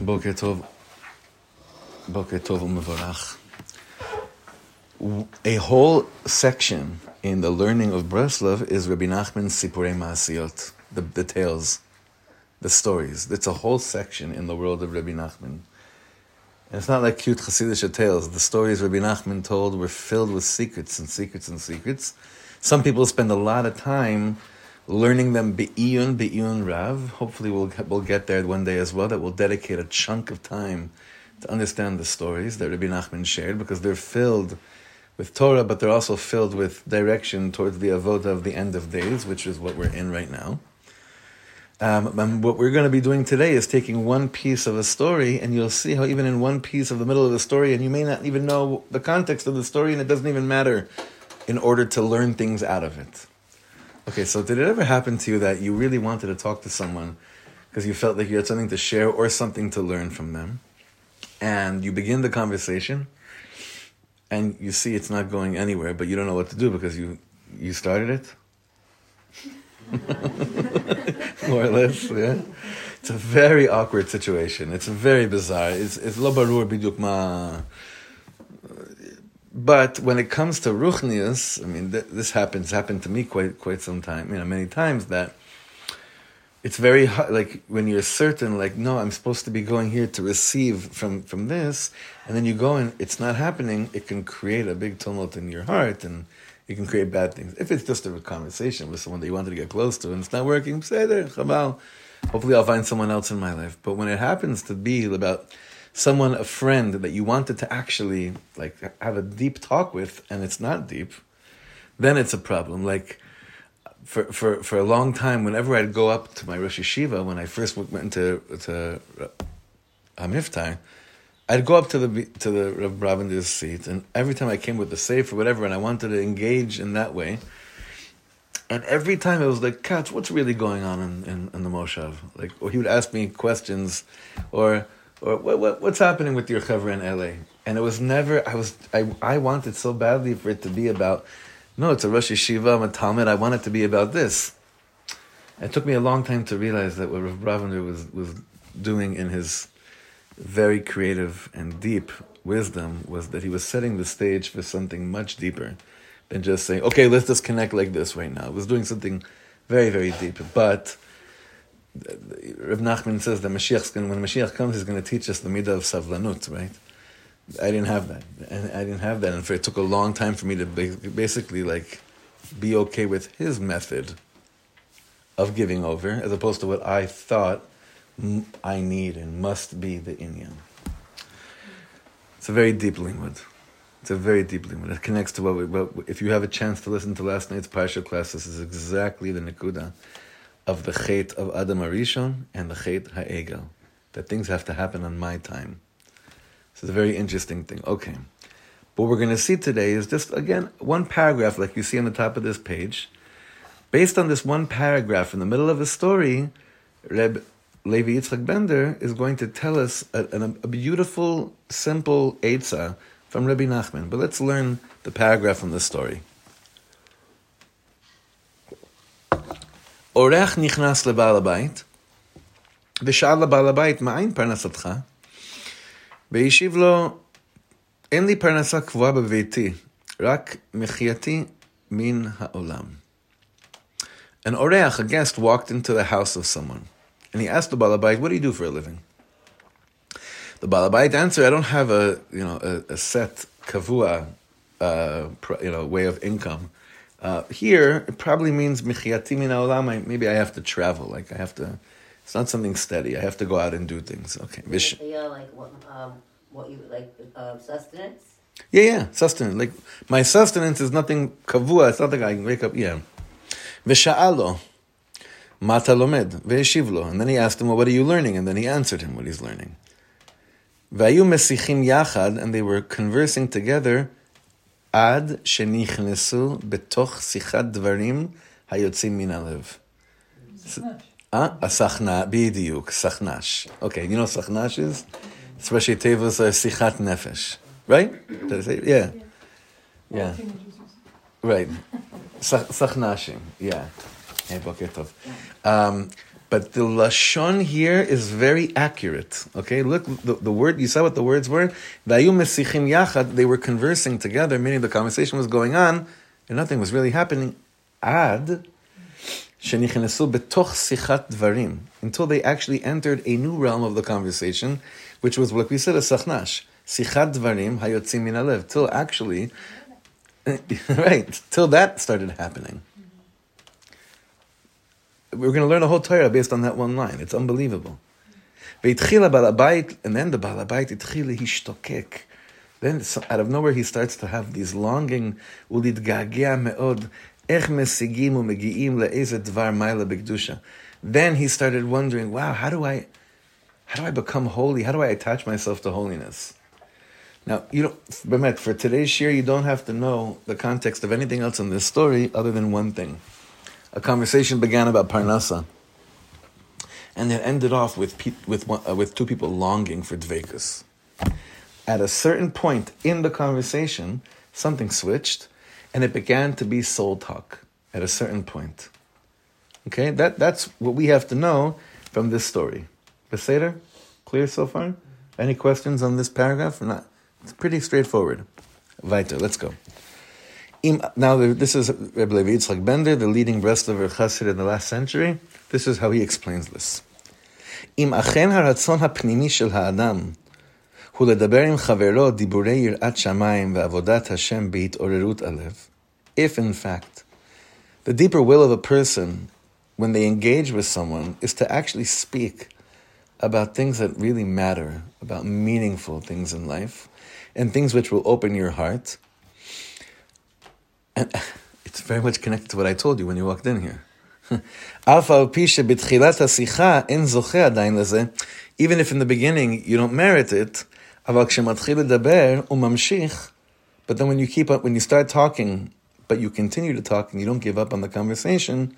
Boker Tov. Boker Tov. A whole section in the learning of Breslov is Rabbi Nachman's Sipurei Maasiyot, the, the tales, the stories. It's a whole section in the world of Rabbi Nachman. And it's not like cute Hasidic tales. The stories Rabbi Nachman told were filled with secrets and secrets and secrets. Some people spend a lot of time learning them be'iyun, be'iyun rav. Hopefully we'll, we'll get there one day as well, that we'll dedicate a chunk of time to understand the stories that Rabbi Nachman shared, because they're filled with Torah, but they're also filled with direction towards the avodah of the end of days, which is what we're in right now. Um, and what we're going to be doing today is taking one piece of a story, and you'll see how even in one piece of the middle of the story, and you may not even know the context of the story, and it doesn't even matter in order to learn things out of it. Okay, so did it ever happen to you that you really wanted to talk to someone because you felt like you had something to share or something to learn from them? And you begin the conversation and you see it's not going anywhere, but you don't know what to do because you you started it? More or less, yeah. It's a very awkward situation. It's very bizarre. It's it's lo barur biduk ma. But when it comes to ruchnius, I mean, th- this happens happened to me quite quite some time, you know, many times that it's very hard, like when you're certain, like no, I'm supposed to be going here to receive from from this, and then you go and it's not happening. It can create a big tumult in your heart and it can create bad things. If it's just a conversation with someone that you wanted to get close to and it's not working, say there, chabal. Hopefully, I'll find someone else in my life. But when it happens to be about someone, a friend that you wanted to actually like have a deep talk with, and it's not deep, then it's a problem. Like for for for a long time, whenever I'd go up to my Rosh Yeshiva when I first went into to Hamivtar, I'd go up to the to the Rav Brovender's seat, and every time I came with the safe or whatever, and I wanted to engage in that way, and every time it was like, Katz, what's really going on in, in, in the Moshav? Like, or he would ask me questions, or or what, what what's happening with your chaver in LA? And it was never. I was I I wanted so badly for it to be about. No, it's a Rosh Yeshiva, I'm a Talmud. I want it to be about this. It took me a long time to realize that what Rav Brovender was was doing in his very creative and deep wisdom was that he was setting the stage for something much deeper than just saying, okay, let's just connect like this right now. It was doing something very, very deep. But Rav Nachman says that Mashiach's going, when Mashiach comes, he's going to teach us the midah of savlanut, right? I didn't have that. And I didn't have that. And for, it took a long time for me to basically like be okay with his method of giving over, as opposed to what I thought I need and must be the inyan. It's a very deep limud. It's a very deep limud. It connects to what we. What, if you have a chance to listen to last night's parsha class, this is exactly the nekuda of the chait of Adam Arishon and the chait ha'egel. That things have to happen on my time. This is a very interesting thing. Okay. What we're going to see today is just, again, one paragraph like you see on the top of this page. Based on this one paragraph in the middle of a story, Reb Levi Yitzchak Bender is going to tell us a, a, a beautiful, simple Eitzah from Rabbi Nachman. But let's learn the paragraph from the story. אורח נכנס לבעל הבית, ושאל לבעל הבית, מאין פרנסתך? והשיב לו, אין לי פרנסה קבועה בביתי, רק מחייתי מן העולם. An oreach, a guest, walked into the house of someone. And he asked the balabait, "What do you do for a living?" The balabait answered, "I don't have a you know a, a set kavua, uh, you know way of income. Uh, here it probably means min olam. Maybe I have to travel. Like I have to. It's not something steady. I have to go out and do things. Okay. Vish- yeah, like what, um, what you like uh, sustenance. Yeah, yeah, sustenance. Like my sustenance is nothing kavua. It's nothing I can wake up. Yeah. Visha'alo. Mata lomed, ve'eshivlo. And then he asked him, well, what are you learning? And then he answered him what he's learning. Vayu mesichim yachad, and they were conversing together, ad shenichnesu betoch sichat dvarim hayotzim min alev. Ah, a sachna, bidiyuk, sachnash. Okay, you know what sachnash is? It's Rashi Tevos uh, sichat nefesh. Right? Did I say? Yeah. Yeah. Right. Sachnashim. Yeah. Hey, Boker Tov. Um, But the lashon here is very accurate. Okay, look, the, the word you saw what the words were. They were conversing together, meaning the conversation was going on, and nothing was really happening. Ad dvarim until they actually entered a new realm of the conversation, which was like we said a sachnash sichat dvarim hayotzim min alev. Till actually, right, till that started happening we're going to learn a whole Torah based on that one line. It's unbelievable. And then the Balabait itchila hishtokek. Then out of nowhere he starts to have these longing, ulidgagea meod, ech mesigim umegiim le'eze dvar maila begdusha. Then he started wondering, wow, how do I, how do I become holy? How do I attach myself to holiness? Now, you don't, for today's shir, you don't have to know the context of anything else in this story other than one thing a conversation began about Parnasa, and it ended off with with uh, with two people longing for dvekus. At a certain point in the conversation, something switched, and it began to be soul talk. At a certain point, okay, that that's what we have to know from this story. Beseder, clear so far? Any questions on this paragraph or not? It's pretty straightforward. Weiter, let's go now, this is Rebbe Levi Yitzchak Bender, the leading Breslover Chassid in the last century. This is how he explains this. אם אכן הרצון הפנימי של האדם הוא לדבר עם חברו דיבורי יראת שמיים ועבודת השם בהתעוררות הלב, if in fact, the deeper will of a person when they engage with someone is to actually speak about things that really matter, about meaningful things in life, and things which will open your heart, and it's very much connected to what I told you when you walked in here. even if in the beginning you don't merit it, but then when you keep up, when you start talking, but you continue to talk and you don't give up on the conversation,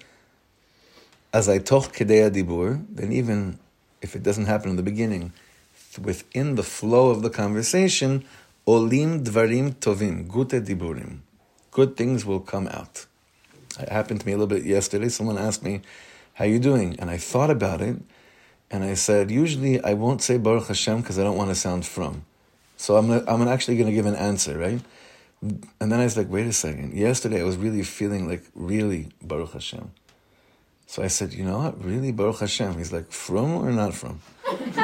as I talk kedei dibur, then even if it doesn't happen in the beginning, within the flow of the conversation, olim dvarim tovim, gute diburim good things will come out. It happened to me a little bit yesterday. Someone asked me, How you doing? And I thought about it, and I said, Usually I won't say Baruch Hashem because I don't want to sound from. So I'm, I'm actually going to give an answer, right? And then I was like, Wait a second. Yesterday I was really feeling like, really Baruch Hashem. So I said, You know what? Really Baruch Hashem. He's like, From or not from?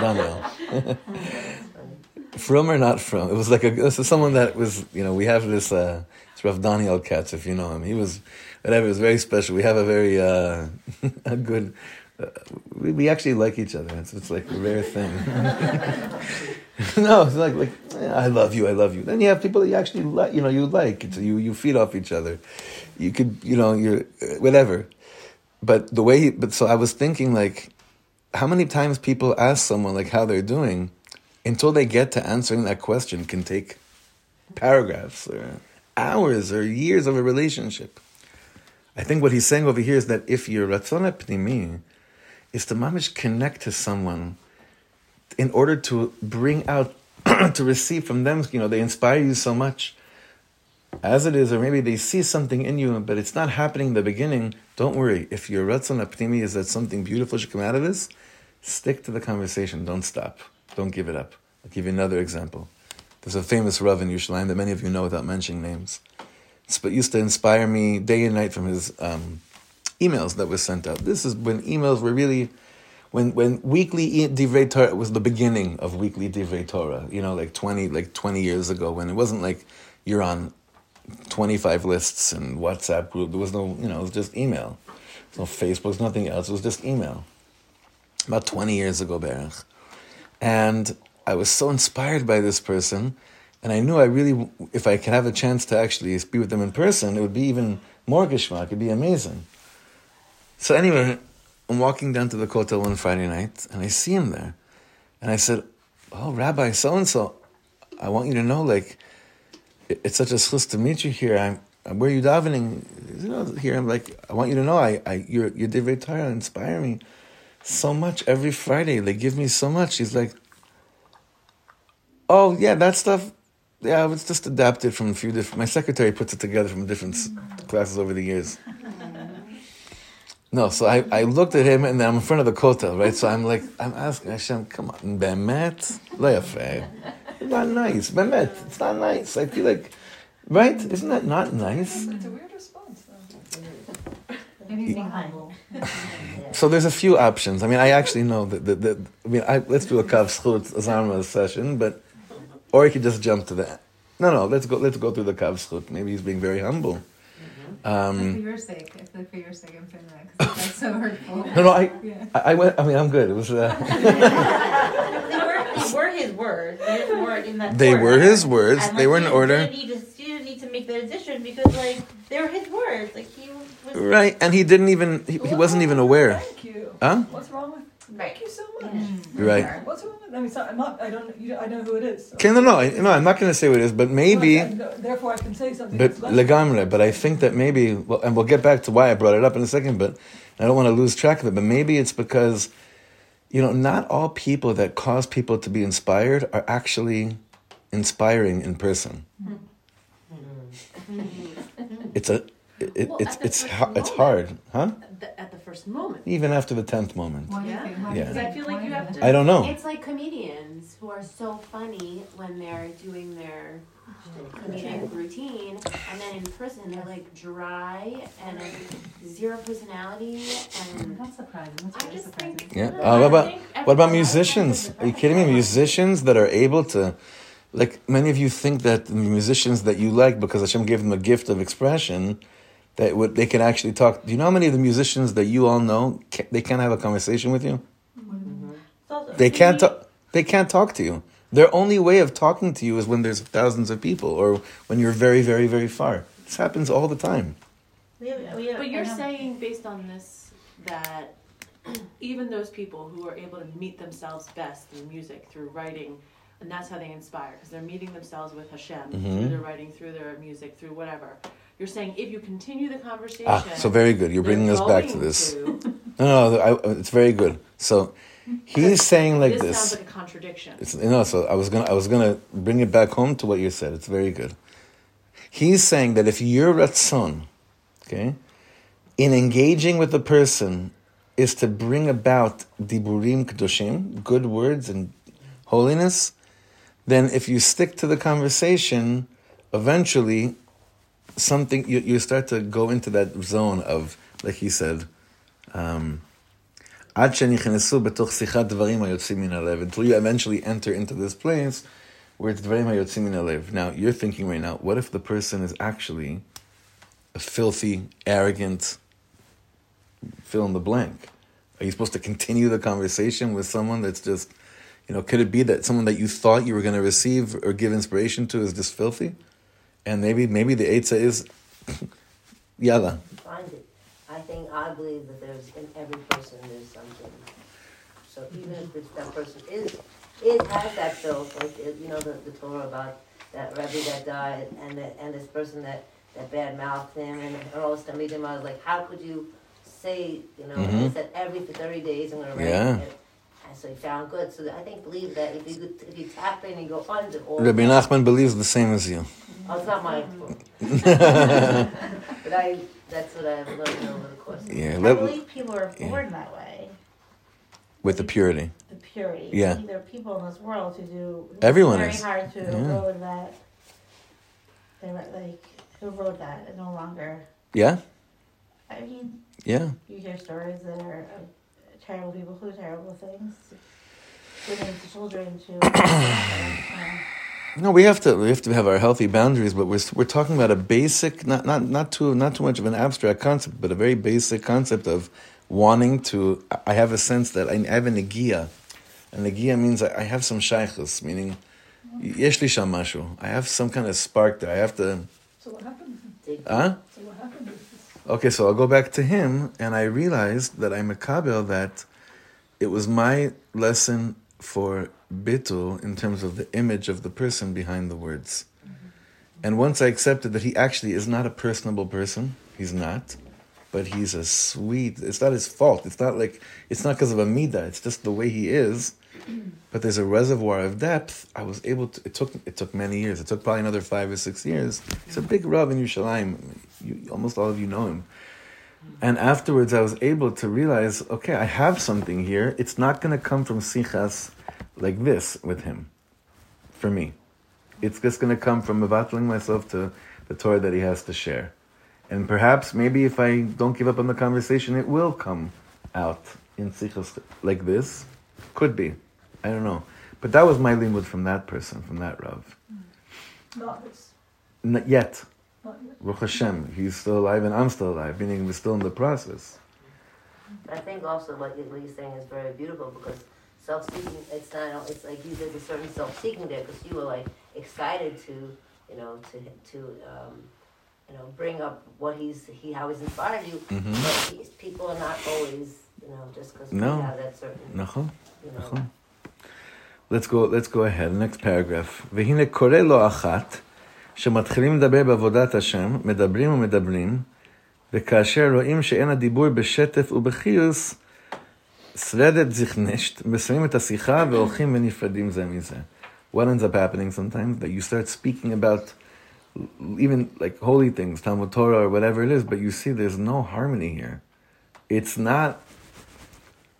Daniel. From or not from? It was like a, this is someone that was, you know, we have this, uh, it's Rav Daniel Katz, if you know him. He was, whatever, it was very special. We have a very, uh, a good, uh, we, we actually like each other. It's, it's like a rare thing. no, it's like, like, I love you, I love you. Then you have people that you actually like, you know, you like. It's, you, you feed off each other. You could, you know, you're, whatever. But the way, but so I was thinking like, how many times people ask someone like how they're doing, until they get to answering that question can take paragraphs or hours or years of a relationship. I think what he's saying over here is that if your ratzon pnimi is to mamish connect to someone in order to bring out, to receive from them, you know, they inspire you so much as it is, or maybe they see something in you, but it's not happening in the beginning. Don't worry. If your ratzon pnimi is that something beautiful should come out of this, stick to the conversation. Don't stop. Don't give it up. I'll give you another example. There's a famous Rav in Yerushalayim that many of you know without mentioning names. But used to inspire me day and night from his um, emails that were sent out. This is when emails were really, when when weekly divrei Torah was the beginning of weekly divrei Torah. You know, like twenty like twenty years ago, when it wasn't like you're on twenty five lists and WhatsApp group. There was no, you know, it was just email. no Facebook, nothing else. It was just email. About twenty years ago, Berach. And I was so inspired by this person, and I knew I really, if I could have a chance to actually be with them in person, it would be even more geschmack. It'd be amazing. So anyway, I'm walking down to the hotel one Friday night, and I see him there, and I said, "Oh, Rabbi, so and so, I want you to know, like, it's such a schus to meet you here. I'm, where are you davening? You oh, know, here I'm like, I want you to know, I, I, your, your divrei Torah inspire me." So much every Friday. They give me so much. He's like, oh yeah, that stuff. Yeah, it was just adapted from a few different. My secretary puts it together from different classes over the years. No, so I, I looked at him and I'm in front of the kotel, right? So I'm like, I'm asking Hashem, come on, bemet, lo yafe. Not nice, bemet, it's not nice. I feel like, right? Isn't that not nice? It's a weird response, though. Maybe he's being humble. So there's a few options. I mean, I actually know that, that, that I mean, I, let's do a kav schut azarma session, but, or you could just jump to that. no, no, let's go, let's go through the kav schut. Maybe he's being very humble. But for Um, your sake, if like for your sake, I'm saying that because that's so hurtful. no, no, I, Yeah. I, I went, I mean, I'm good. It was, uh, They were, they were his words. They were in that they order. were his words. And, They were in you order. Didn't need to, you didn't need to make that addition because like they were his words. Like he was. Right, and he didn't even, he, he wasn't even aware. Thank you. Huh? What's wrong with? Thank you so much. Right. What's wrong with? I mean, sorry, I'm not. I don't. You, I know who it is. so- Okay, no, no, I, no, I'm not going to say what it is, but maybe, Okay, Therefore, I can say something. but that's legamre, but I think that maybe, well, and we'll get back to why I brought it up in a second, but I don't want to lose track of it, but maybe it's because, you know, not all people that cause people to be inspired are actually inspiring in person. Hmm. It's a, it, Well, it's, at it's, first ha- it's hard, huh? At the, at the first moment. Even after the 10th moment. Why Yeah. think? Why do you Yeah. I feel like you do have think? to- I don't know. It's like comedians who are so funny when they're doing their comedic routine, and then in person they're like dry and zero personality, and That's surprising. That's I just surprising. think Yeah. Uh, what about what about musicians? Are you kidding me? Musicians that are able to, like many of you think that the musicians that you like because Hashem gave them a gift of expression, that would they can actually talk. Do you know how many of the musicians that you all know ca- they can't have a conversation with you? So- They can't. he- Ta- they can't talk to you. Their only way of talking to you is when there's thousands of people or when you're very, very, very far. This happens all the time. we have- we have- But you're saying based on this that even those people who are able to meet themselves best through music, through writing, and that's how they inspire because they're meeting themselves with Hashem Mhm. through their writing, through their music, through whatever. You're saying if you continue the conversation, Ah, so very good. You're bringing us back to this. to- No, no, I, it's very good. So he's saying like this, this. sounds like a contradiction. It's you know, so I was gonna I was gonna bring it back home to what you said. It's very good. He's saying that if your ratzon, okay, in engaging with the person, is to bring about diburim kedoshim, good words and holiness, then if you stick to the conversation, eventually, something you you start to go into that zone of like he said. Um, עד שנכנסו בתוך שיחת דברים היוצאים מן הלב, until you eventually enter into this place where it's דברים היוצאים מן הלב. Now, you're thinking right now, what if the person is actually a filthy, arrogant, fill in the blank? Are you supposed to continue the conversation with someone that's just, you know, could it be that someone that you thought you were going to receive or give inspiration to is just filthy? And maybe, maybe the Eitzah is, yalla. find it. I think I believe that there's in every person there's something. So even if this, that person is it has that filth, like you know the, the Torah about that Rebbe that died and the, and this person that that bad mouthed him and, and all this I was like, how could you say you know? Mhm. He said every thirty days I'm gonna write Yeah. it. And so he found good. So I think believe that if you if you tap in and go under all Rabbi Nachman believes the same as you. Oh, it's not my fault. but I that's what I've learned over the course. of Yeah, I believe people are yeah. born that way. with the purity. The purity. Yeah. There are people in this world who do Everyone very is. hard to Yeah. erode that. They were like who wrote that and no longer. Yeah, I mean, yeah. you hear stories that are of terrible people who do terrible things, women to children to. No, we have to we have to have our healthy boundaries, but we're we're talking about a basic, not not not too not too much of an abstract concept, but a very basic concept of wanting to. I have a sense that I have a negia, and negia means I I have some shaykhus, meaning yesh li sham mashu. I have some kind of spark there. I have to. So what happened? Dig Huh? So what happened? Okay, so I'll go back to him, and I realized that I'm a kabel that it was my lesson for bitul in terms of the image of the person behind the words. Mm-hmm. And once I accepted that he actually is not a personable person, he's not, but he's a sweet. It's not his fault. It's not like it's not because of a midah. It's just the way he is. Mm-hmm. But there's a reservoir of depth. I was able to. It took it took many years. It took probably another five or six years. He's a big rub in Yerushalayim. You, almost all of you know him. And afterwards, I was able to realize, okay, I have something here. It's not going to come from sichas like this with him, for me. It's just going to come from mevatling myself to the Torah that he has to share. And perhaps, maybe if I don't give up on the conversation, it will come out in sichas like this. Could be. I don't know. But that was my limud from that person, from that Rav. Not this. Not yet. Ruch Hashem, he's still alive and I'm still alive, meaning we're still in the process. I think also what, you, what you're saying is very beautiful because self-seeking, it's not, it's like you, there's a certain self-seeking there because you were like excited to, you know, to, to, um, you know, bring up what he's, he, how he's inspired you. Mm-hmm. But these people are not always, you know, just because no. we have that certain, no. you know. No. Let's go, let's go ahead. Next paragraph. Vehine. שמתחילים לדבר בעבודת השם, מדברים ומדברים, וכאשר רואים שאין הדיבור בשטף ובחיוס, שרדת זיכנשט, מסיימים את השיחה והולכים ונפרדים זה מזה. What ends up happening sometimes? That you start speaking about even like holy things, Talmud Torah or whatever it is, but you see there's no harmony here. It's not,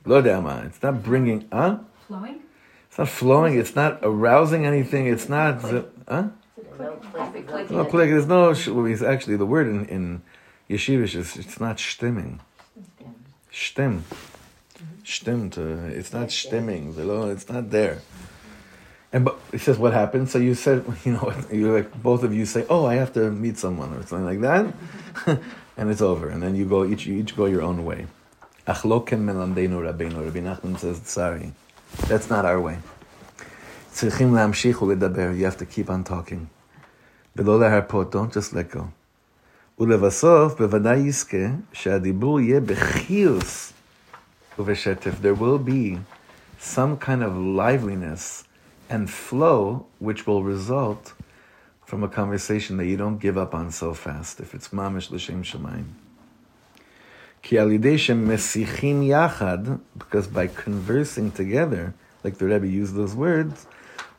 lo יודע מה, it's not bringing, huh? Flowing? It's not flowing. It's not arousing anything. It's not. Huh? No click, Click. No, click. There's no. sh- well, it's actually the word in in yeshivish is it's not stimming. Stim. Stimmt. uh, It's not stimming. It's not there. And but it says what happened. So you said you know you like both of you say oh I have to meet someone or something like that, and it's over. And then you go each you each go your own way. Ach lo rabbeinu. Rabbi Nachman says sorry. That's not our way. צריכים להמשיך ולדבר, you have to keep on talking. ולא להרפות, don't just let go. ולבסוף, בוודאי יזכה שהדיבור יהיה בחיוס ובשטף. There will be some kind of liveliness and flow which will result from a conversation that you don't give up on so fast, if it's mamish l'shem shemayim. כי על ידי שמשיחים יחד, because by conversing together, like the Rebbe used those words,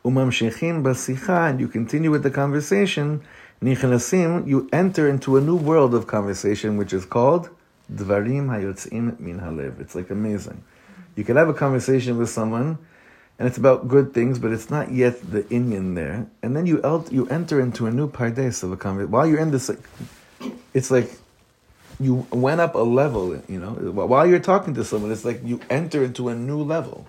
umamshechin basicha, and you continue with the conversation, nichnasim, you enter into a new world of conversation, which is called dvarim hayotzim min halev. It's like amazing. You can have a conversation with someone, and it's about good things, but it's not yet the inyan there. And then you el- you enter into a new pardes of a conversation. While you're in this, it's like you went up a level. You know, while you're talking to someone, it's like you enter into a new level.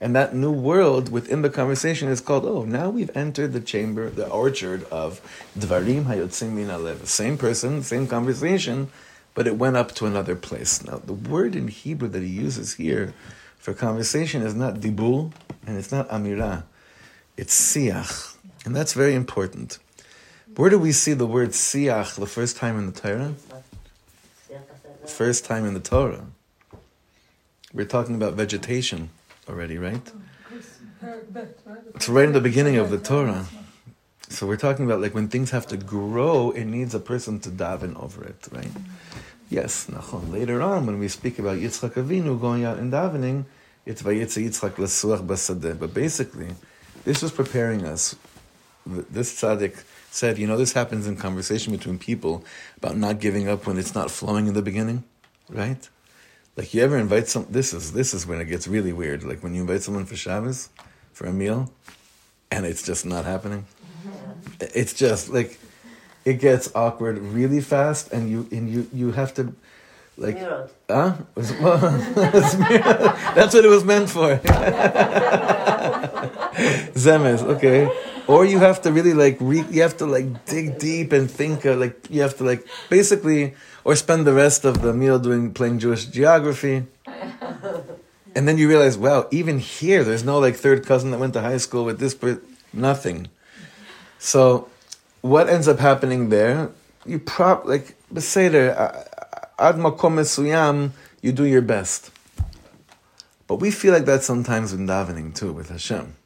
And that new world within the conversation is called, oh, now we've entered the chamber, the orchard of Dvarim Hayotzim Min Alev. Same person, same conversation, but it went up to another place. Now, the word in Hebrew that he uses here for conversation is not dibul, and it's not amirah. It's siach. And that's very important. Where do we see the word siach the first time in the Torah? First time in the Torah. We're talking about vegetation already, right? Oh, Chris, her bet, right? It's right in the beginning of the Torah. So we're talking about like when things have to grow, it needs a person to daven over it, right? Mm-hmm. Yes, nachon. Later on, when we speak about Yitzchak Avinu going out and davening, it's vayitze Yitzchak lesuach basadeh. But basically, this was preparing us. This tzaddik said, you know, this happens in conversation between people about not giving up when it's not flowing in the beginning, right? Like you ever invite some. This is this is when it gets really weird. Like when you invite someone for Shabbos, for a meal, and it's just not happening. It's just like it gets awkward really fast, and you and you you have to like Mirror. huh? Well, That's what it was meant for. Zemes, okay. Or you have to really like re- you have to like dig deep and think uh, like you have to like basically or spend the rest of the meal doing playing Jewish geography. And then you realize, wow, even here there's no like third cousin that went to high school with this per- nothing. So what ends up happening there? You prop like beseder uh, uh, ad makom mesuyam, you do your best. But we feel like that sometimes in davening too with Hashem.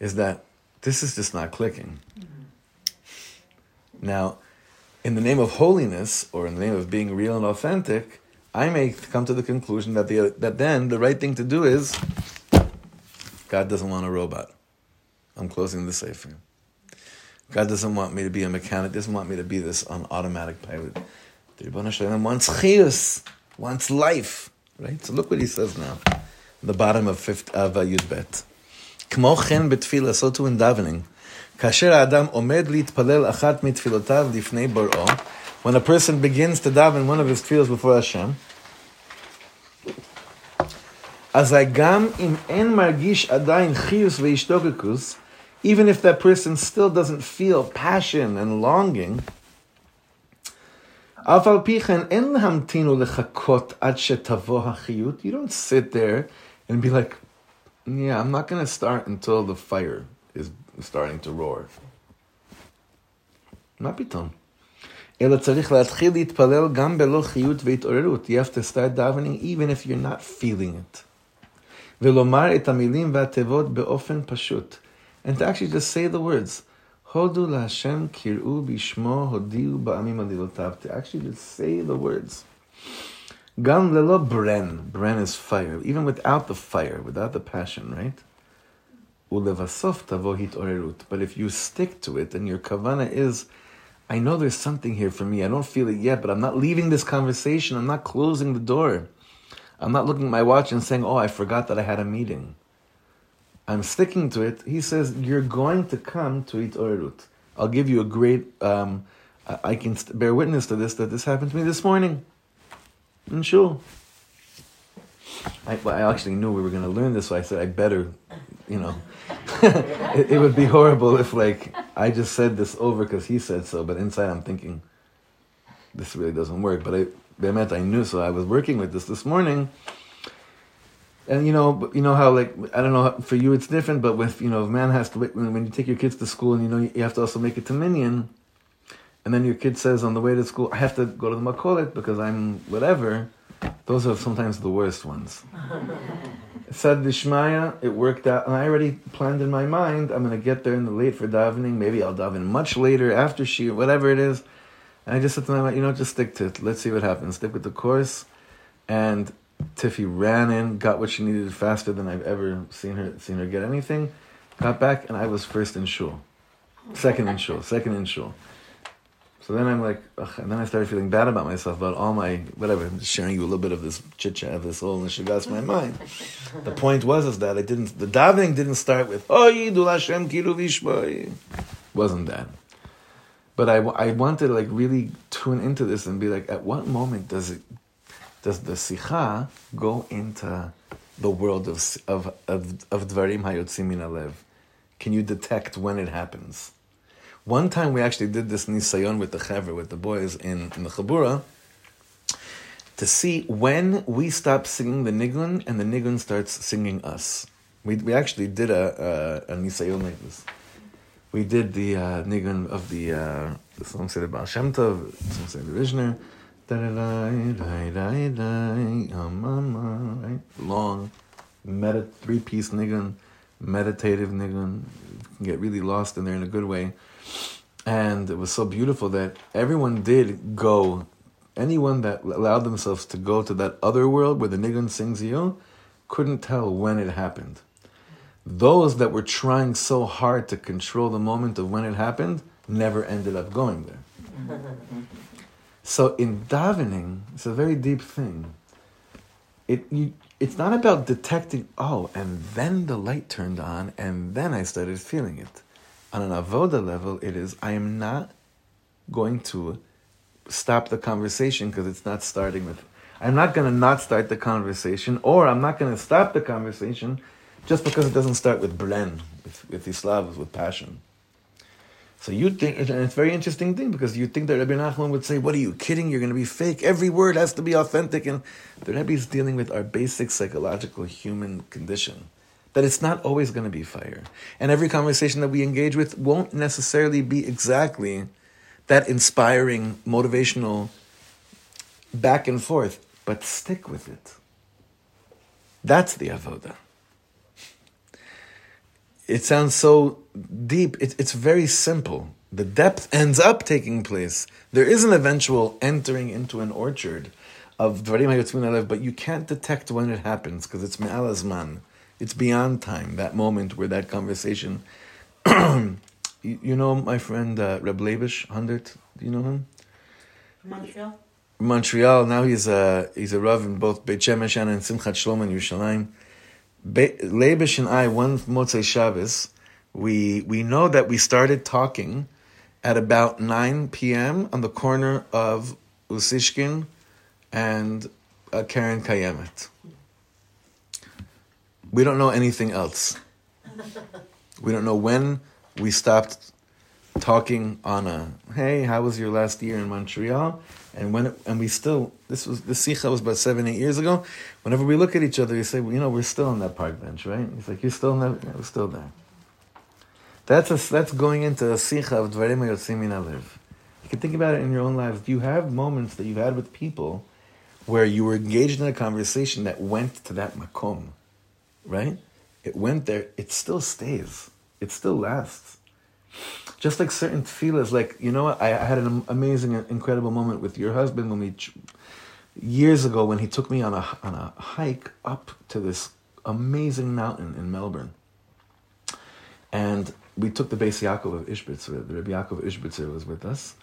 Is that this is just not clicking. Mm-hmm. Now, in the name of holiness or in the name of being real and authentic, I may come to the conclusion that the that then the right thing to do is God doesn't want a robot. I'm closing the safe room. God doesn't want me to be a mechanic, doesn't want me to be this on automatic pilot. The Ribbon wants chiyus, wants life. Right? So look what he says now. The bottom of fifth of uh, Yud Bet. Kmochen betfila, so too in davening. כאשר האדם עומד להתפלל אחת מתפילותיו לפני בוראו, when a person begins to daven one of his tefillos before Hashem, אזי גם אם אין מרגיש עדיין חיוס והשתוקקוס, even if that person still doesn't feel passion and longing, אף על פי כן אין להמתין ולחכות עד שתבוא החיות. You don't sit there and be like, yeah, I'm not going to start until the fire is starting to roar. מה פתאום? אלא צריך להתחיל להתפלל גם בלא חיות והתעוררות. You have to start davening even if you're not feeling it. ולומר את המילים והתיבות באופן פשוט. And to actually just say the words. הודו להשם קראו בשמו הודיעו בעמים עלילותיו. To actually just say the words. גם ללא ברן, ברן is fire, even without the fire, without the passion, right? But if you stick to it and your kavana is, I know there's something here for me. I don't feel it yet, but I'm not leaving this conversation. I'm not closing the door. I'm not looking at my watch and saying, oh, I forgot that I had a meeting. I'm sticking to it. He says, you're going to come to it'orerut. I'll give you a great, um, I can bear witness to this, that this happened to me this morning. And sure. I, well, I actually knew we were going to learn this, so I said I better you know. it, it would be horrible if, like, I just said this over because he said so, but inside I'm thinking, this really doesn't work. But I, Bemet, I knew, so I was working with this this morning. And you know, you know how like I don't know for you it's different, but with you know, if man has to wait when, when you take your kids to school and you know you have to also make it to minyan, and then your kid says on the way to school, I have to go to the makolet because I'm whatever. Those are sometimes the worst ones. Said Dishmaya, it worked out, and I already planned in my mind. I'm gonna get there in the late for davening. Maybe I'll daven much later after she, whatever it is. And I just said to my mind, you know, just stick to it. Let's see what happens. Stick with the course. And Tiffy ran in, got what she needed faster than I've ever seen her seen her get anything. Got back, and I was first in shul, second in shul, second in shul. So then I'm like, ugh, and then I started feeling bad about myself about all my whatever. I'm just sharing you a little bit of this chit chat of this whole nishagas my mind. The point was is that I didn't. The davening didn't start with oh Yidul Hashem Kiru Vishboy. Wasn't that? But I, I wanted to like really tune into this and be like, at what moment does it does the sikha go into the world of of of, of dvarim hayotzim min alev? Can you detect when it happens? One time we actually did this nisayon with the chaver, with the boys in, in the chabura, to see when we stop singing the nigun and the nigun starts singing us. We, we actually did a, a, a nisayon like this. We did the uh, nigun of the, uh, the song said about Shem Tov, some say the Rizhiner, right? long, medit- three-piece nigun, meditative nigun. You can get really lost in there in a good way. And it was so beautiful that everyone did go. Anyone that allowed themselves to go to that other world where the nigun sings you couldn't tell when it happened. Those that were trying so hard to control the moment of when it happened never ended up going there. So in davening, it's a very deep thing. It you, it's not about detecting. Oh, and then the light turned on, and then I started feeling it. On an avoda level, it is I am not going to stop the conversation because it's not starting with. I'm not going to not start the conversation, or I'm not going to stop the conversation just because it doesn't start with bren, with with Islavs, with passion. So you think, and it's a very interesting thing because you think that Rabbi Nachman would say, "What are you kidding? You're going to be fake. Every word has to be authentic." And the Rebbe is dealing with our basic psychological human condition that it's not always going to be fire, and every conversation that we engage with won't necessarily be exactly that inspiring, motivational back and forth. But stick with it. That's the avoda it sounds so deep. It, it's very simple. The depth ends up taking place. There is an eventual entering into an orchard of Dvarim but you can't detect when it happens because it's Me'al Azman. It's beyond time, that moment where that conversation. you, you know my friend uh, Reb Leibish, Hundert? Do you know him? Montreal? Montreal. Now he's a he's a rav in both Beit Shemesh and Simchat Shalom in Yerushalayim. Be- Leibish and I one Motzei Shabbos. We we know that we started talking at about nine p.m. on the corner of Usishkin and uh, Keren Kayemet. We don't know anything else. We don't know when we stopped talking on a hey, how was your last year in Montreal? And when it, and we still this was the sicha was about seven eight years ago. Whenever we look at each other, we say, well, you know, we're still on that park bench, right? He's like, you're still in that, yeah, we're still there. That's a, that's going into a sicha of dvarim hayotzim min halev. You can think about it in your own lives. Do you have moments that you've had with people where you were engaged in a conversation that went to that makom, right? It went there. It still stays. It still lasts. Just like certain tefillahs, like you know, what? I, I had an amazing, incredible moment with your husband when we years ago when he took me on a on a hike up to this amazing mountain in Melbourne, and we took the Beis Yaakov of Ishbitzer. The Rabbi Yaakov of Ishbitzer was with us,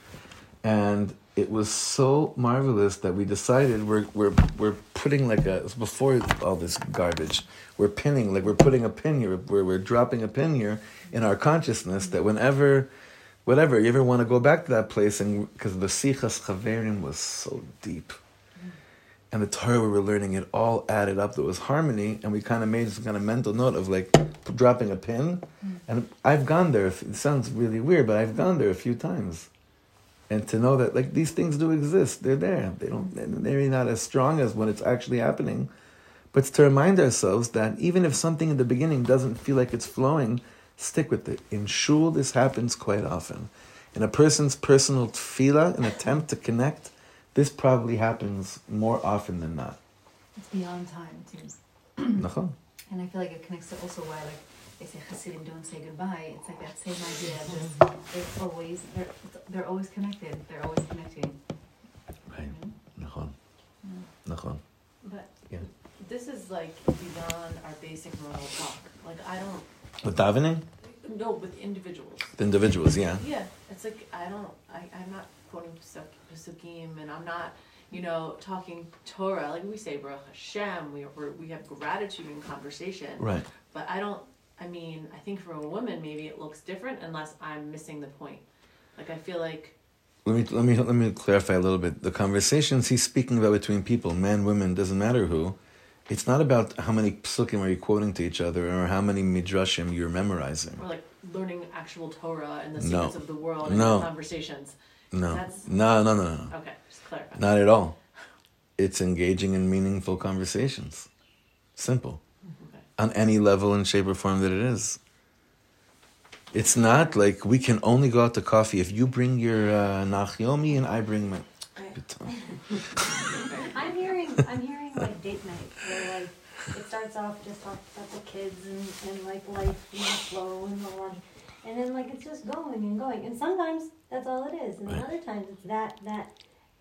and it was so marvelous that we decided we're we're we're putting like a before all this garbage. We're pinning like we're putting a pin here. We're we're dropping a pin here in our consciousness that whenever, whatever you ever want to go back to that place and because the sichas chaverim was so deep. And the Torah we were learning, it all added up. There was harmony, and we kind of made some kind of mental note of like dropping a pin. Mm. And I've gone there. It sounds really weird, but I've gone there a few times and to know that like these things do exist. They're there. They don't they're maybe not as strong as when it's actually happening but to remind ourselves that even if something in the beginning doesn't feel like it's flowing stick with it. In shul this happens quite often. In a person's personal tefillah an attempt to connect this probably happens more often than not. It's beyond time, seems. And I feel like it connects to also why, like, they say Hasidim don't say goodbye. It's like that same idea. of Just mm-hmm. they're always they're they're always connected. They're always connecting. right Nachon. Mm. Nachon. But Yeah. this is like beyond our basic normal talk. Like I don't with davening know with individuals. with individuals yeah Yeah, it's like I don't. I I'm not quoting Pesuk- Pesukim, and I'm not, you know, talking Torah. Like we say Baruch Hashem, we we're, we have gratitude in conversation. right But I don't. I mean, I think for a woman, maybe it looks different unless I'm missing the point. Like I feel like Let me let me let me clarify a little bit. The conversations he's speaking about between people, men, women, doesn't matter who. It's not about how many psukim are you quoting to each other or how many midrashim you're memorizing. we're like learning actual Torah and the No. of the world and No. conversations. No, That's- no, no, no, no, Okay, just clarify. not at all. It's engaging in meaningful conversations. Simple. On any level and shape or form that it is. It's not like we can only go out to coffee if you bring your uh, nachyomi and I bring my. I'm hearing, I'm hearing like date night, where like it starts off just talk about the kids and, and like life and the flow and the lunch, and then like it's just going and going, and sometimes that's all it is, and then Right. other times it's that that,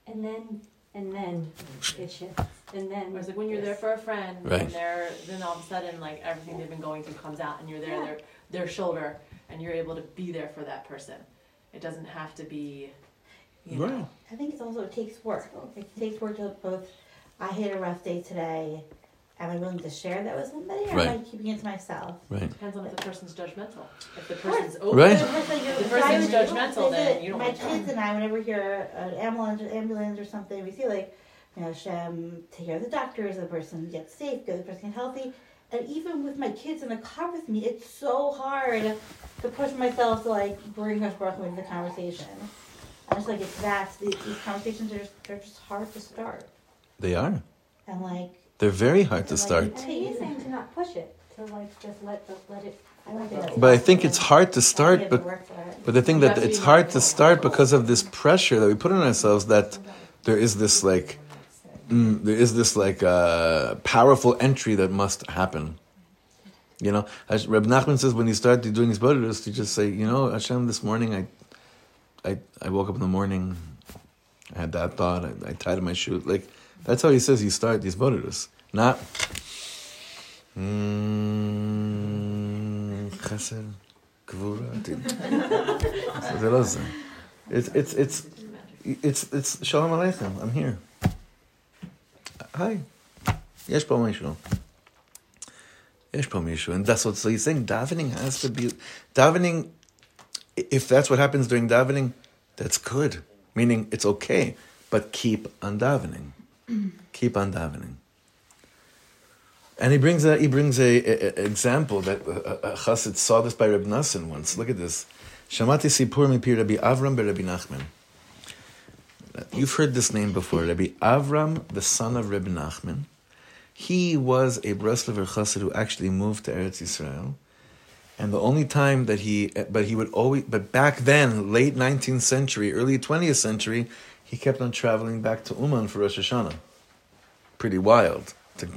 and then and then it shifts, and then. Whereas like when you're there for a friend Right. and they're then all of a sudden like everything they've been going through comes out and you're there Yeah. their their shoulder and you're able to be there for that person. It doesn't have to be you know Right. I think it's also it takes work. It takes work to both. I had a rough day today. Am I willing to share that with somebody, or Right. am I keeping it to myself? Right. depends on if the person's judgmental. If the course. person's open Right. The The person's judgmental, then you don't My want to kids and I, whenever we hear an ambulance, ambulance or something, we see like, you know, Shem, um, take care of the doctors, the person gets safe, good, the person gets healthy. And even with my kids in the car with me, it's so hard to push myself to like bring us back into the conversation. And it's like it's that these, these conversations are just, they're just hard to start. They are. And like They're very hard to like, start. And the easy thing to not push it, to like just let the let it. I don't think that's But I think it's hard to start, but work for it. But the thing that it's hard to start because of this pressure that we put on ourselves that there is this like mm, there is this like uh, powerful entry that must happen. You know, as Reb Nachman says when you start doing these bodhidus, you just say, you know, Hashem, this morning I, I, I woke up in the morning, I had that thought, I, I tied my shoe. Like that's how he says you start these bodhidus, not. Mm, chesed, gvura. זה לא זה. It's, it's, it's, It's it's Shalom Aleichem. I'm here. Hi. יש פה מישהו. יש פה מישהו. And that's what so he's saying. Davening has to be davening. If that's what happens during davening, that's good. Meaning it's okay, but keep on davening. keep on davening. And he brings a he brings a, a- a example that a, a chassid saw this by Reb Nassim once. Look at this. Shamati sipur mipi Rabbi Avram be Rabbi Nachman. You've heard this name before, Rabbi Avram, the son of Rabbi Nachman. He was a Breslover chassid who actually moved to Eretz Yisrael. And the only time that he, but he would always, but back then, late 19th century, early 20th century, he kept on traveling back to Uman for Rosh Hashanah. Pretty wild, to,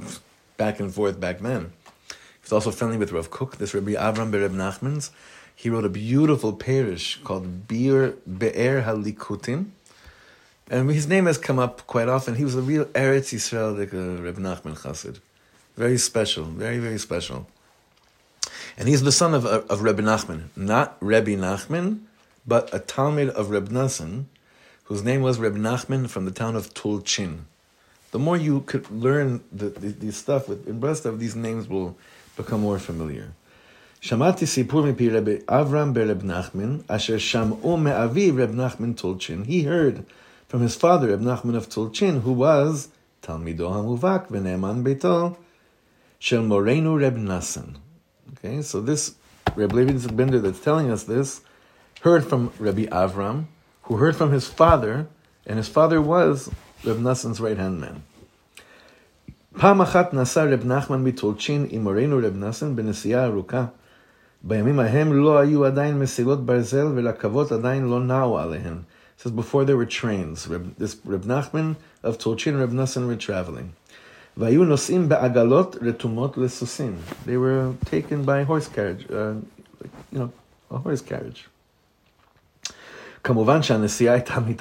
back and forth back then. He was also friendly with Rav Kook, this Rabbi Avram Bereb Nachman's. He wrote a beautiful parish called Be'er, Be'er HaLikutim. And his name has come up quite often. He was a real Eretz like a Reb Nachman Chassid. Very special, very, very special. And he's the son of, uh, of Reb Nachman. Not Rebbe Nachman, but a Talmud of Reb Nassan, whose name was Reb Nachman from the town of Tulchin. The more you could learn the, the, the stuff with, in Breslov, these names will become more familiar. שמעתי סיפור מפי רבי אברהם ברב נחמן, אשר שמעו מאבי Reb Nachman טולצ'ין. He heard from his father, Ibn Nachman of Tulchin, who was Talmido HaMuvak v'ne'eman beito shel Morenu Reb Nassan. Okay, so this Reb Levi Yitzchak Bender that's telling us this heard from Rabbi Avram, who heard from his father, and his father was Reb Nassan's right-hand man. פעם אחת נסע רב נחמן מטולצ'ין עם מורנו רב נסן בנסיעה ארוכה. בימים ההם לא היו עדיין מסילות ברזל ולרכבות עדיין לא נעו עליהן says before there were trains. Reb, this Reb Nachman of Tulchin, Reb Nassan were traveling. They were taken by horse carriage, uh, you know, a horse carriage. Kamuvan shanesiya tamit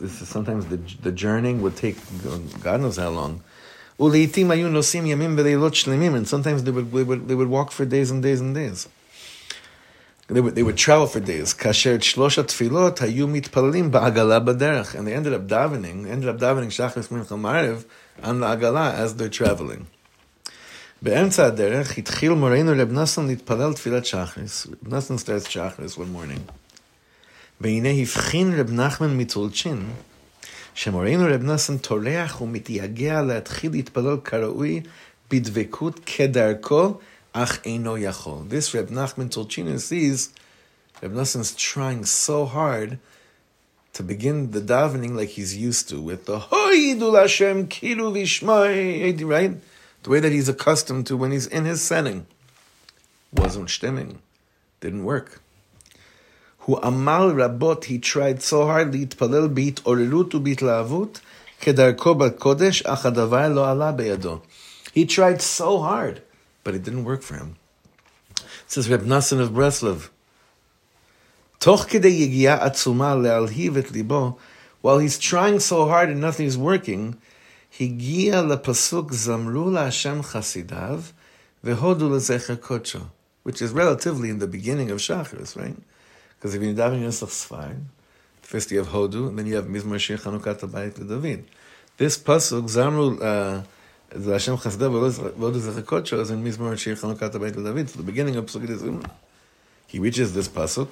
This sometimes the the journey would take God knows how long. Uleitim ayu nosim yamim v'leilot shlemim. And sometimes they would, they would they would walk for days and days and days. They would, they would travel for days. כאשר את שלוש התפילות היו מתפללים בעגלה בדרך. And they ended up davening, ended up davening שחרס מנחה מערב on the עגלה as they're traveling. באמצע הדרך התחיל מורנו רב נסן להתפלל תפילת שחרס. רב נסן starts שחרס one morning. והנה הבחין רב נחמן מטולצ'ין, שמורנו רב נסן טורח ומתייגע להתחיל להתפלל כראוי בדבקות כדרכו, אך אינו יכול. This Reb Nachman Tolchina sees Reb Nassan's trying so hard to begin the davening like he's used to, with the Hoidul Hashem Kilu Vishmai, right? The way that he's accustomed to when he's in his setting. Wasn't stimming. Didn't work. הוא עמל רבות, he tried so hard להתפלל בהתעוררות ובהתלהבות, כדרכו בקודש, אך הדבר לא עלה בידו. He tried so hard, but it didn't work for him. It says Reb Nassan of Breslov. While he's trying so hard and nothing is working, he הגיע לפסוק zamru להשם chasidav והודו לזכר kocha, which is relatively in the beginning of Shacharis, right? Because if you're davening yourself, Sfar, first you have Hodu, and then you have Mizmor Shir Chanukat Abayit David. This pasuk, Zamru uh, uh, the Hashem Chasda Vodu Zechakocho, is in Mizmor Shir Chanukat Abayit David. So the beginning of Pesukit is He reaches this pasuk,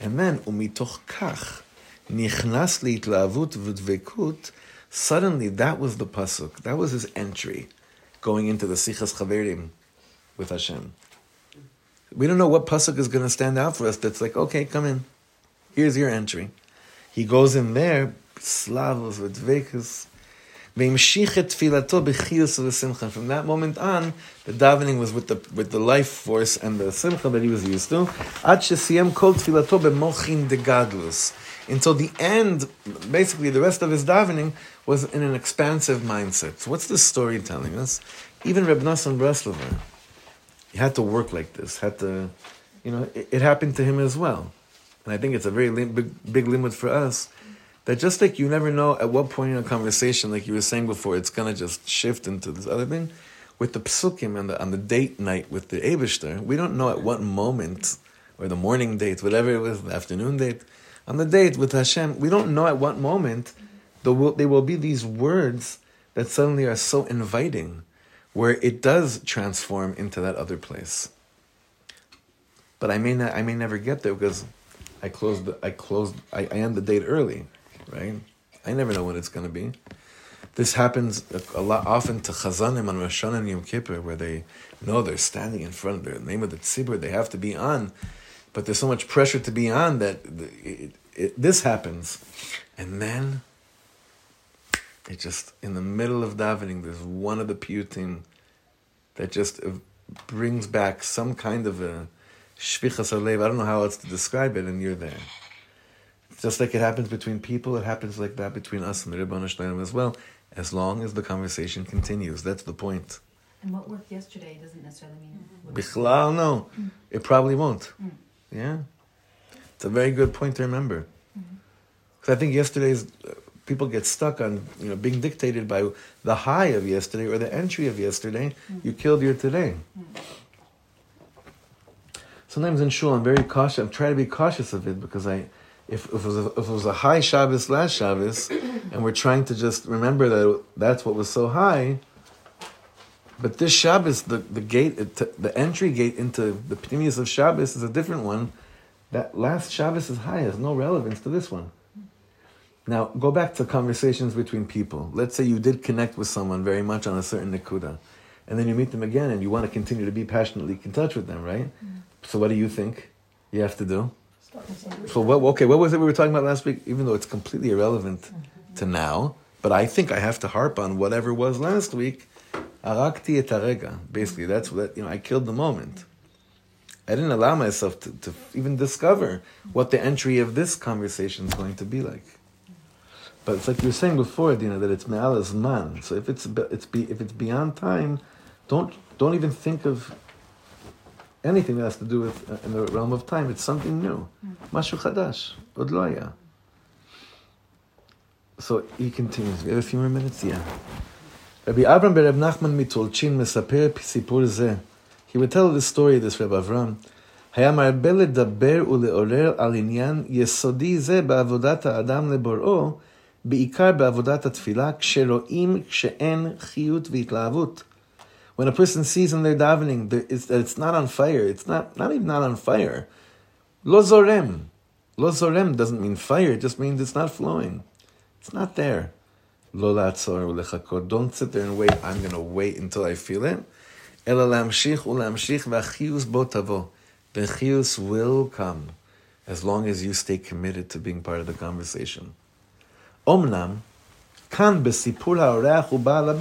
and then, umitoch kach, nichnas להתלהבות ודבקות, suddenly that was the pasuk. That was his entry, going into the Sichas Chaverim with Hashem. We don't know what pasuk is going to stand out for us. That's like, okay, come in. Here's your entry. He goes in there, slavos with from that moment on, the davening was with the with the life force and the simcha that he was used to. Ad shesiyem kol degadlus. Until the end, basically, the rest of his davening was in an expansive mindset. So what's this story telling us? Even Reb Nassan Breslover, he had to work like this. Had to, you know, it, it happened to him as well. And I think it's a very big, big limit for us that just like you never know at what point in a conversation, like you were saying before, it's gonna just shift into this other thing. With the psukim and the, on the date night with the Abishter, we don't know at what moment, or the morning date, whatever it was, the afternoon date, on the date with Hashem, we don't know at what moment there will, there will be these words that suddenly are so inviting, where it does transform into that other place. But I may not, I may never get there because I closed, the, I closed, I, I end the date early, right? I never know when it's going to be. This happens a lot often to Chazanim on Rosh Hashanah and Yom Kippur, where they know they're standing in front of the name of the tzibur, they have to be on, but there's so much pressure to be on that it, it, this happens, and then it just in the middle of davening, there's one of the piyutim that just brings back some kind of a shvichas. I don't know how else to describe it, and you're there. Just like it happens between people, it happens like that between us and the Ribbon Shloim as well, as long as the conversation continues. That's the point. And what worked yesterday doesn't necessarily mean. what- Bichlal, no. It probably won't. Mm. Yeah. It's a very good point to remember. Because I think yesterday's uh, people get stuck on you know being dictated by the high of yesterday or the entry of yesterday. You killed your today. Sometimes in shul, I'm very cautious. I'm trying to be cautious of it because I, if, if, it was a, if it was a high Shabbos last Shabbos, and we're trying to just remember that that's what was so high. But this Shabbos, the, the gate, it- the entry gate into the Pneumius of Shabbos is a different one. That last Shabbos is high, has no relevance to this one. Now, go back to conversations between people. Let's say you did connect with someone very much on a certain Nakuda, and then you meet them again and you want to continue to be passionately in touch with them, right? Mm-hmm. So, what do you think you have to do? So, what, okay, what was it we were talking about last week? Even though it's completely irrelevant to now, but I think I have to harp on whatever was last week. Arakti etarega. Basically, that's what, you know, I killed the moment. I didn't allow myself to, to even discover what the entry of this conversation is going to be like. But it's like you were saying before, Dina, that it's me'al man. So if it's it's be, if it's beyond time, don't don't even think of anything that has to do with uh, in the realm of time. It's something new, mashu chadash, od lo haya. So he continues. We have a few more minutes. Yeah. Rabbi Avram ברב נחמן מתולצ'ין מספר סיפור זה. He would tell the story of this Rabbi Avram. היה מרבה לדבר ולעורר על עניין יסודי זה בעבודת האדם לבוראו, בעיקר בעבודת התפילה, כשרואים כשאין חיות והתלהבות. When a person sees in their davening that it's, it's not on fire, it's not, not even not on fire. Lo zorem. Lo zorem doesn't mean fire, it just means it's not flowing. It's not there. Lo latzor Don't sit there and wait, I'm going to wait until I feel it. Ela lamshich ulamshich vachius botavo. The will come as long as you stay committed to being part of the conversation. Omnam, kan besipur ha'orech u'ba'al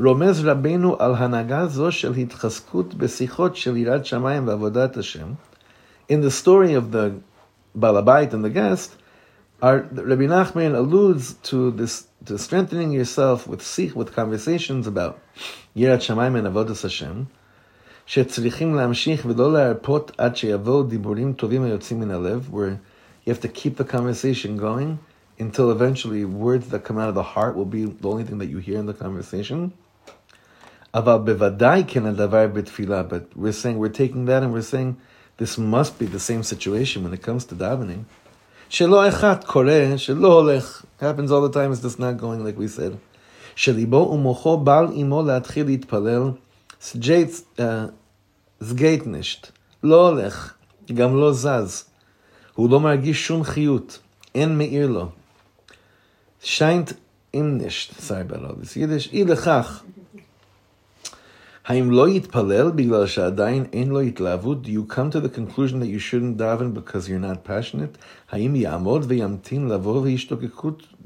רומז רבנו על הנהגה זו של התחזקות בשיחות של יראת שמיים ועבודת השם. In the story of the בעל הבית and the guest, our, Rabbi Nachman alludes to this to strengthening yourself with sikh, with conversations about Yirat Shamayim and Avodas Hashem, שצריכים להמשיך ולא להרפות עד שיבואו דיבורים טובים היוצאים מן הלב, where you have to keep the conversation going until eventually words that come out of the heart will be the only thing that you hear in the conversation. but we're saying, we're taking that and we're saying, this must be the same situation when it comes to davening. שלא אחד קורא, שלא הולך, happens all the time, it's just not going like we said. שליבו ומוחו בעל עמו להתחיל להתפלל, סגייט נשט, לא הולך, גם לא זז. הוא לא מרגיש שום חיות, אין מאיר לו. שיינט אם נשט, sorry about all this יידיש, אי לכך. Haim loit yitpalel biglal shadain ein lo yitlavut. Do you come to the conclusion that you shouldn't daven because you're not passionate? Haim yamod.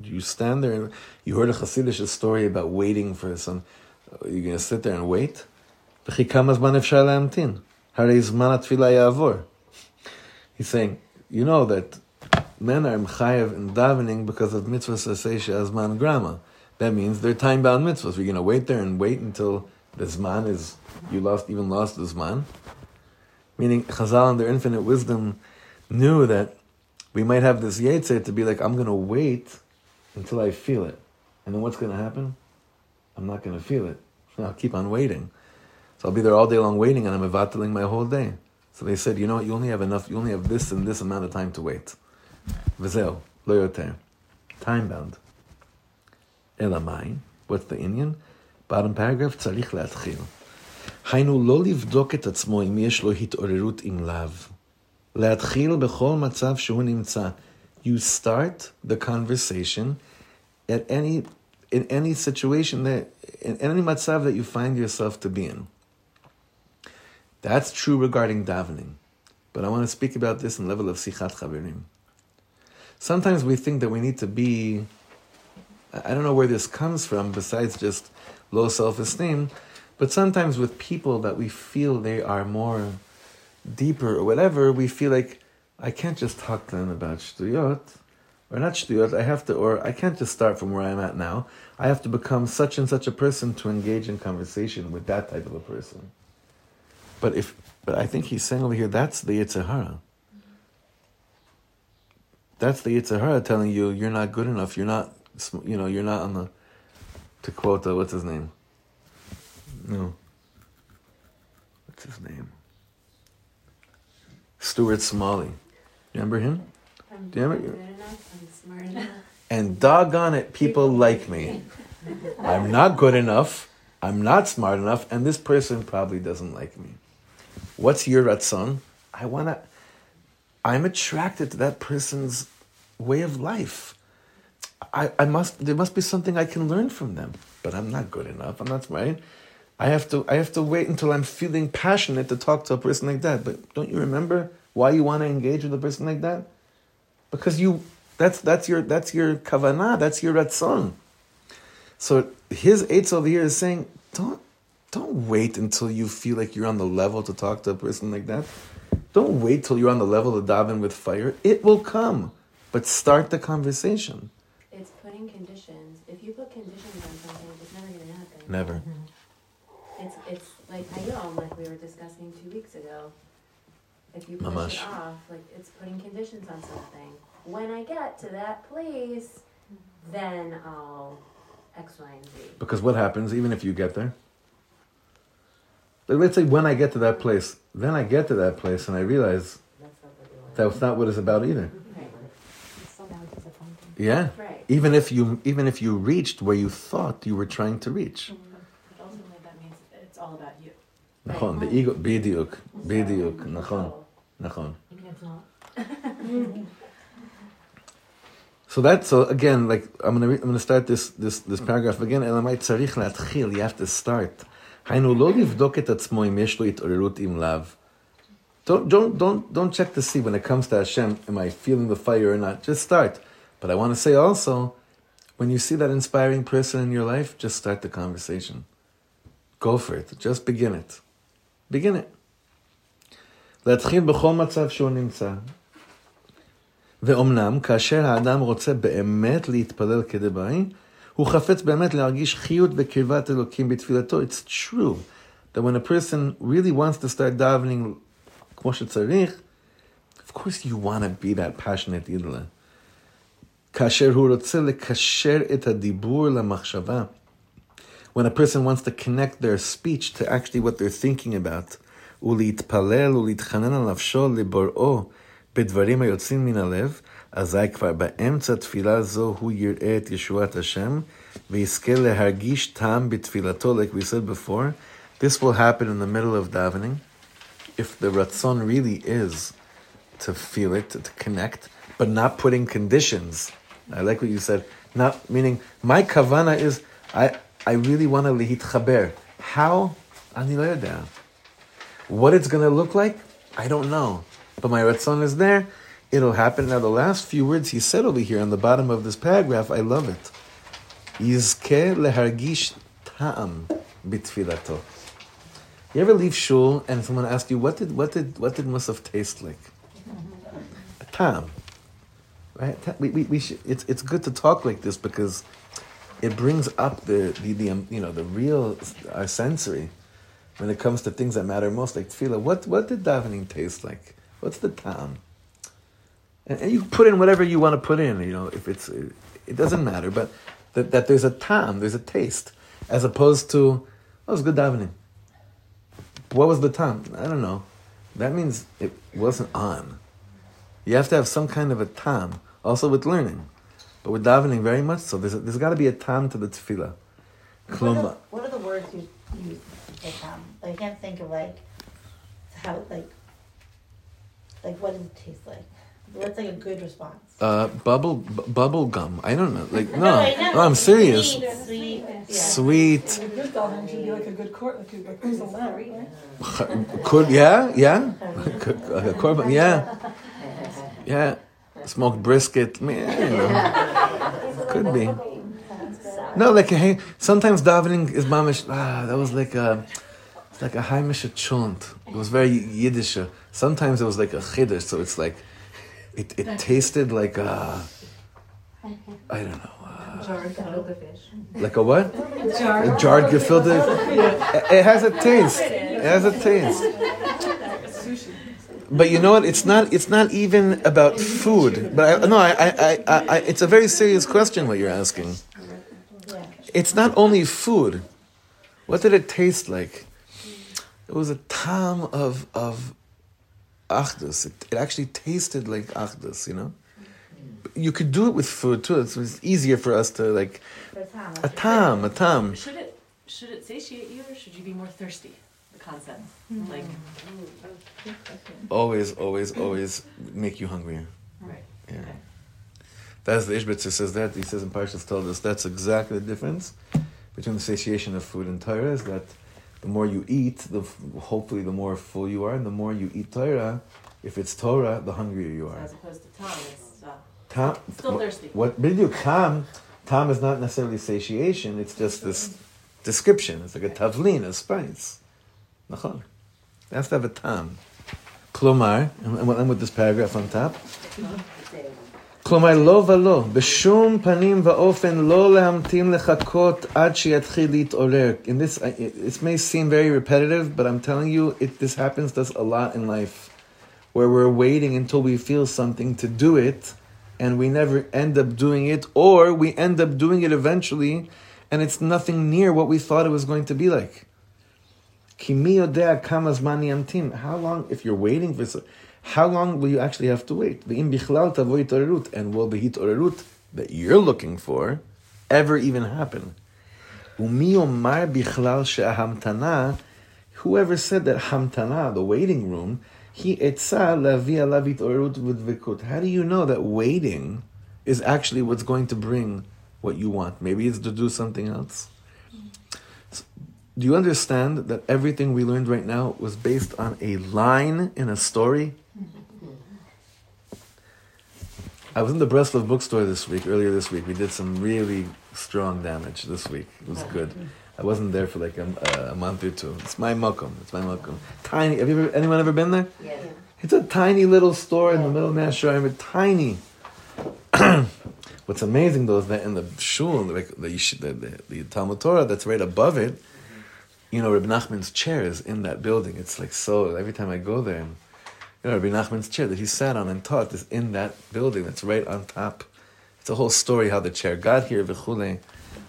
Do you stand there? And, you heard a chassidish story about waiting for some. You're going to sit there and wait? V'chi kama zman. Harei zman atfila yavor. He's saying, you know that men are mchayev in davening because of mitzvah sasesha azman grama. That means they're time-bound mitzvahs. We're going to wait there and wait until this man is you lost even lost this man. Meaning Chazal in their infinite wisdom knew that we might have this yetzer to be like, I'm gonna wait until I feel it. And then what's gonna happen? I'm not gonna feel it. I'll keep on waiting. So I'll be there all day long waiting and I'm evatling my whole day. So they said, you know what, you only have enough, you only have this and this amount of time to wait. Vizel, loyoter. Time bound. Elamai, what's the Indian? bottom paragraph, צריך להתחיל. היינו לא לבדוק את עצמו אם יש לו התעוררות עם לאו. להתחיל בכל מצב שהוא נמצא. You start the conversation at any, in any situation that, in any מצב that you find yourself to be in. That's true regarding davening. But I want to speak about this in level of sichat chaverim. Sometimes we think that we need to be, I don't know where this comes from besides just low self-esteem, but sometimes with people that we feel they are more deeper or whatever, we feel like I can't just talk to them about shtuyot, or not shtuyot. I have to, or I can't just start from where I'm at now. I have to become such and such a person to engage in conversation with that type of a person. But if, but I think he's saying over here that's the Yetzer Hara. That's the Yetzer Hara telling you you're not good enough. You're not, you know, you're not on the. To quote, uh, what's his name? No. What's his name? Stuart Smalley. Remember him? I'm Do you good enough, I'm smart enough. And doggone it, people like me. I'm not good enough. I'm not smart enough, and this person probably doesn't like me. What's your ratzon? I wanna. I'm attracted to that person's way of life. I, I must. There must be something I can learn from them. But I'm not good enough. I'm not right. I have to. I have to wait until I'm feeling passionate to talk to a person like that. But don't you remember why you want to engage with a person like that? Because you. That's that's your that's your kavanah. That's your ratzon. So his eitz over here is saying, don't don't wait until you feel like you're on the level to talk to a person like that. Don't wait till you're on the level to daven with fire. It will come, but start the conversation. It's putting conditions. If you put conditions on something, it's never gonna happen. Never. Mm-hmm. It's it's like Hayom, like we were discussing two weeks ago. If you push Mamash. it off, like it's putting conditions on something. When I get to that place, mm-hmm. then I'll X, Y, and Z. Because what happens, even if you get there? Like, let's say when I get to that place, then I get to that place and I realize That's not what you want. that's not what it's about either. Mm-hmm. Right. It's so now disappointing. Yeah. Right. Even if you even if you reached where you thought you were trying to reach. But ultimately, that means it's all about you. Nachon, the ego, bediuk, bediuk, nachon, So, nachon. Even if not. So that so again, like I'm gonna re- I'm gonna start this this this paragraph again. Elamai tzarich להתחיל, you have to start. היינו לא לבדוק את עצמו אם יש לו התעוררות עם לאו. Don't don't don't don't check to see when it comes to Hashem, am I feeling the fire or not? Just start. But I want to say also, when you see that inspiring person in your life, just start the conversation. Go for it. Just begin it. Begin it. להתחיל בכל מצב שהוא נמצא. ואומנם, כאשר האדם רוצה באמת להתפלל כדבעי, הוא חפץ באמת להרגיש חיות וקרבת אלוקים בתפילתו. It's true that when a person really wants to start davening כמו שצריך, of course you want to be that passionate אידלה. כאשר הוא רוצה לקשר את הדיבור למחשבה, when a person wants to connect their speech to actually what they're thinking about, ולהתפלל ולהתחנן על נפשו לבוראו בדברים היוצאים מן הלב, אזי כבר באמצע תפילה זו הוא יראה את ישועת השם, ויזכה להרגיש טעם בתפילתו, like we said before. This will happen in the middle of davening, if the ratzon really is to feel it, to connect, but not putting conditions. I like what you said. Not meaning my kavana is I I really want to lihitchaber. How? Ani lo yodea. What it's to look like, I don't know. But my ratzon is there. It'll happen. Now, the last few words he said over here on the bottom of this paragraph, I love it. Yizke lehargish ta'am bitfilato. You ever leave shul and someone asks you, what did, what did, what did Musaf taste like? A ta'am. Right? We, we, we should, it's, it's good to talk like this because it brings up the, the, the um, you know, the real, our sensory when it comes to things that matter most, like tefillah. What, what did davening taste like? What's the ta'am? And, and you put in whatever you want to put in, you know, if it's, it doesn't matter, but that, that there's a ta'am, there's a taste, as opposed to, oh, was good davening. What was the ta'am? I don't know. That means it wasn't on. You have to have some kind of a tam, also with learning. But with davening, very much so. There's, there's got to be a tam to the tefillah. What are, the, what are the words you use to um, like, I can't think of like how like like what does it taste like? What's like a good response? Uh, bubble bu- bubble gum. I don't know. Like no, No, I know. no I'm serious. Sweet, sweet, yeah. Sweet. Good dolphin should be like a good court, like a, like a salad, right? Could yeah yeah. Could, uh, korban yeah yeah. Smoked brisket. Man, you know. could be. No, like hey, sometimes davening is mamish. Ah, that was like a, it's like a heimische chant. It was very Yiddish. Sometimes it was like a chiddush, so it's like, it, it tasted like a, I don't know, uh, Jarred gefilte fish. like a what? A jarred gefilte. It, it has a taste. It has a taste. But you know what? It's not. It's not even about food. But I, no, I, I, I, I, it's a very serious question what you're asking. It's not only food. What did it taste like? It was a tam of of achdus. It, it actually tasted like achdus. You know. You could do it with food too. It's, easier for us to like a time. a tam, a tam. Should it should it satiate you or should you be more thirsty? The concept, like Always, always, always make you hungrier. right. Yeah. That's the Ishbitzer says that. He says in Parshas Toldos that's exactly the difference between the satiation of food and Torah is that the more you eat, the hopefully the more full you are, and the more you eat Torah, if it's Torah, the hungrier you So are. as opposed to Tom, it's uh, Tam, still what, thirsty. what bidyu tam, Tom is not necessarily satiation. It's just this description. It's like a tavlin, a spice. Nachon. It has to have a tam. Klomar, and we'll end with this paragraph on top. כלומר, לא ולא, בשום פנים ואופן לא להמתין לחכות עד שיתחיל להתעורר. In this, I- it, it may seem very repetitive, but I'm telling you, it, this happens to us a lot in life, where we're waiting until we feel something to do it, and we never end up doing it, or we end up doing it eventually, and it's nothing near what we thought it was going to be like. How long, if you're waiting for how long will you actually have to wait? And will the hitorerut that you're looking for ever even happen? Whoever said that hamtana, the waiting room, he etza lavia lavit orut vikut. How do you know that waiting is actually what's going to bring what you want? Maybe it's to do something else. Do you understand that everything we learned right now was based on a line in a story? I was in the Breslov bookstore this week, earlier this week. We did some really strong damage this week. It was good. I wasn't there for like a, a month or two. It's my makom. It's my makom. Tiny. Have you ever, anyone ever been there? Yes. It's a tiny little store in the middle of but tiny. What's amazing though is that in the shul, like the, the, the, the Talmud Torah that's right above it, you know, Rabbi Nachman's chair is in that building. It's like so, every time I go there, you know, Rabbi Nachman's chair that he sat on and taught is in that building that's right on top. It's a whole story how the chair got here, v'chule.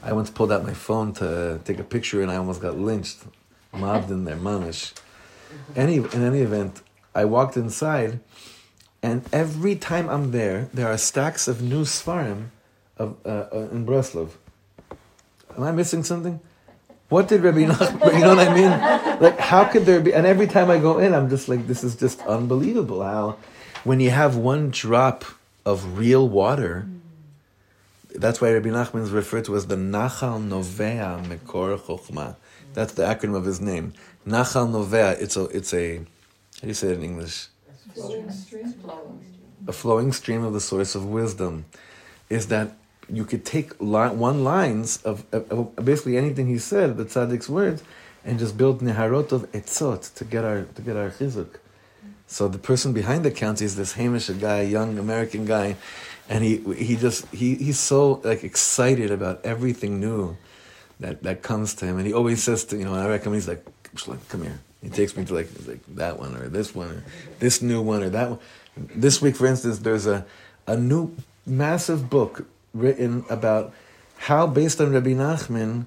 I once pulled out my phone to take a picture and I almost got lynched, mobbed in there, mamish. Any, in any event, I walked inside and every time I'm there, there are stacks of new Svarim of, uh, uh, in Breslov. Am I missing something? What did Rabbi Nachman, you know what I mean? Like, how could there be, and every time I go in, I'm just like, this is just unbelievable how, when you have one drop of real water, that's why Rabbi Nachman is referred to as the Nachal Novea Mekor Chochma. That's the acronym of his name. Nachal Novea, it's a, it's a, how do you say it in English? a flowing stream of the source of wisdom is that you could take one lines of, of, of basically anything he said, the tzaddik's words, and just build neharot of etzot to get our to get our chizuk. So the person behind the counter is this Hamish, guy, young American guy, and he he just he he's so like excited about everything new that that comes to him, and he always says to you know I recommend he's like come here. He takes me to like like that one or this one or this new one or that one. This week, for instance, there's a a new massive book written about how, based on Rabbi Nachman,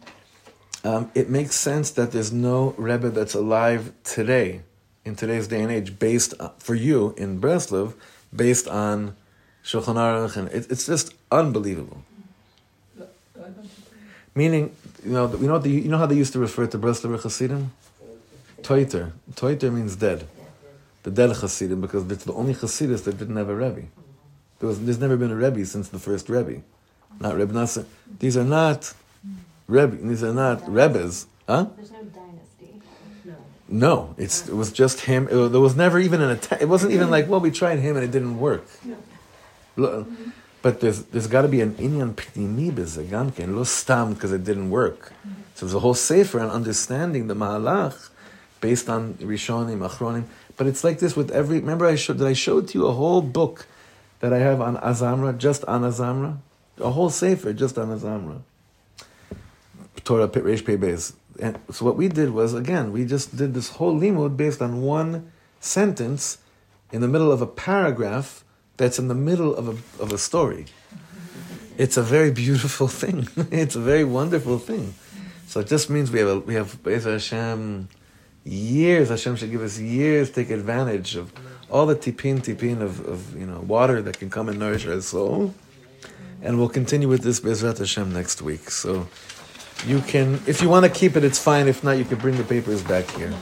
um, it makes sense that there's no Rebbe that's alive today, in today's day and age, based on, for you in Breslov, based on Shulchan Aruch, it, it's just unbelievable. Meaning, you know, you know, the, you know how they used to refer to Breslover Hasidim? Toiter. Toiter means dead. The dead Hasidim, because it's the only Hasidus that didn't have a Rebbe. There was, there's never been a Rebbe since the first Rebbe. Not Rebbe Nassan. These are not Rebbe. These are not Rebbes. Huh? There's no dynasty. No, it's, it was just him. It- there was never even an attack. It wasn't even like, well, we tried him and it didn't work. Lo- But there's there's got to be an inyan pnimi bezagamken lo stam because it didn't work. So there's a whole sefer and understanding the mahalach based on Rishonim, Achronim. But it's like this with every. Remember, I showed that I showed to you a whole book that I have on Azamra, just on Azamra, a whole sefer just on Azamra. Torah Pit Reish Pei Beis. And so what we did was again we just did this whole limud based on one sentence in the middle of a paragraph that's in the middle of a of a story. It's a very beautiful thing. it's a very wonderful thing. So it just means we have a, we have Be'ez Hashem years. Hashem should give us years to take advantage of all the tipin tipin of, of you know water that can come and nourish our soul. And we'll continue with this Bezrat Hashem next week. So you can, if you want to keep it, it's fine. If not, you can bring the papers back here.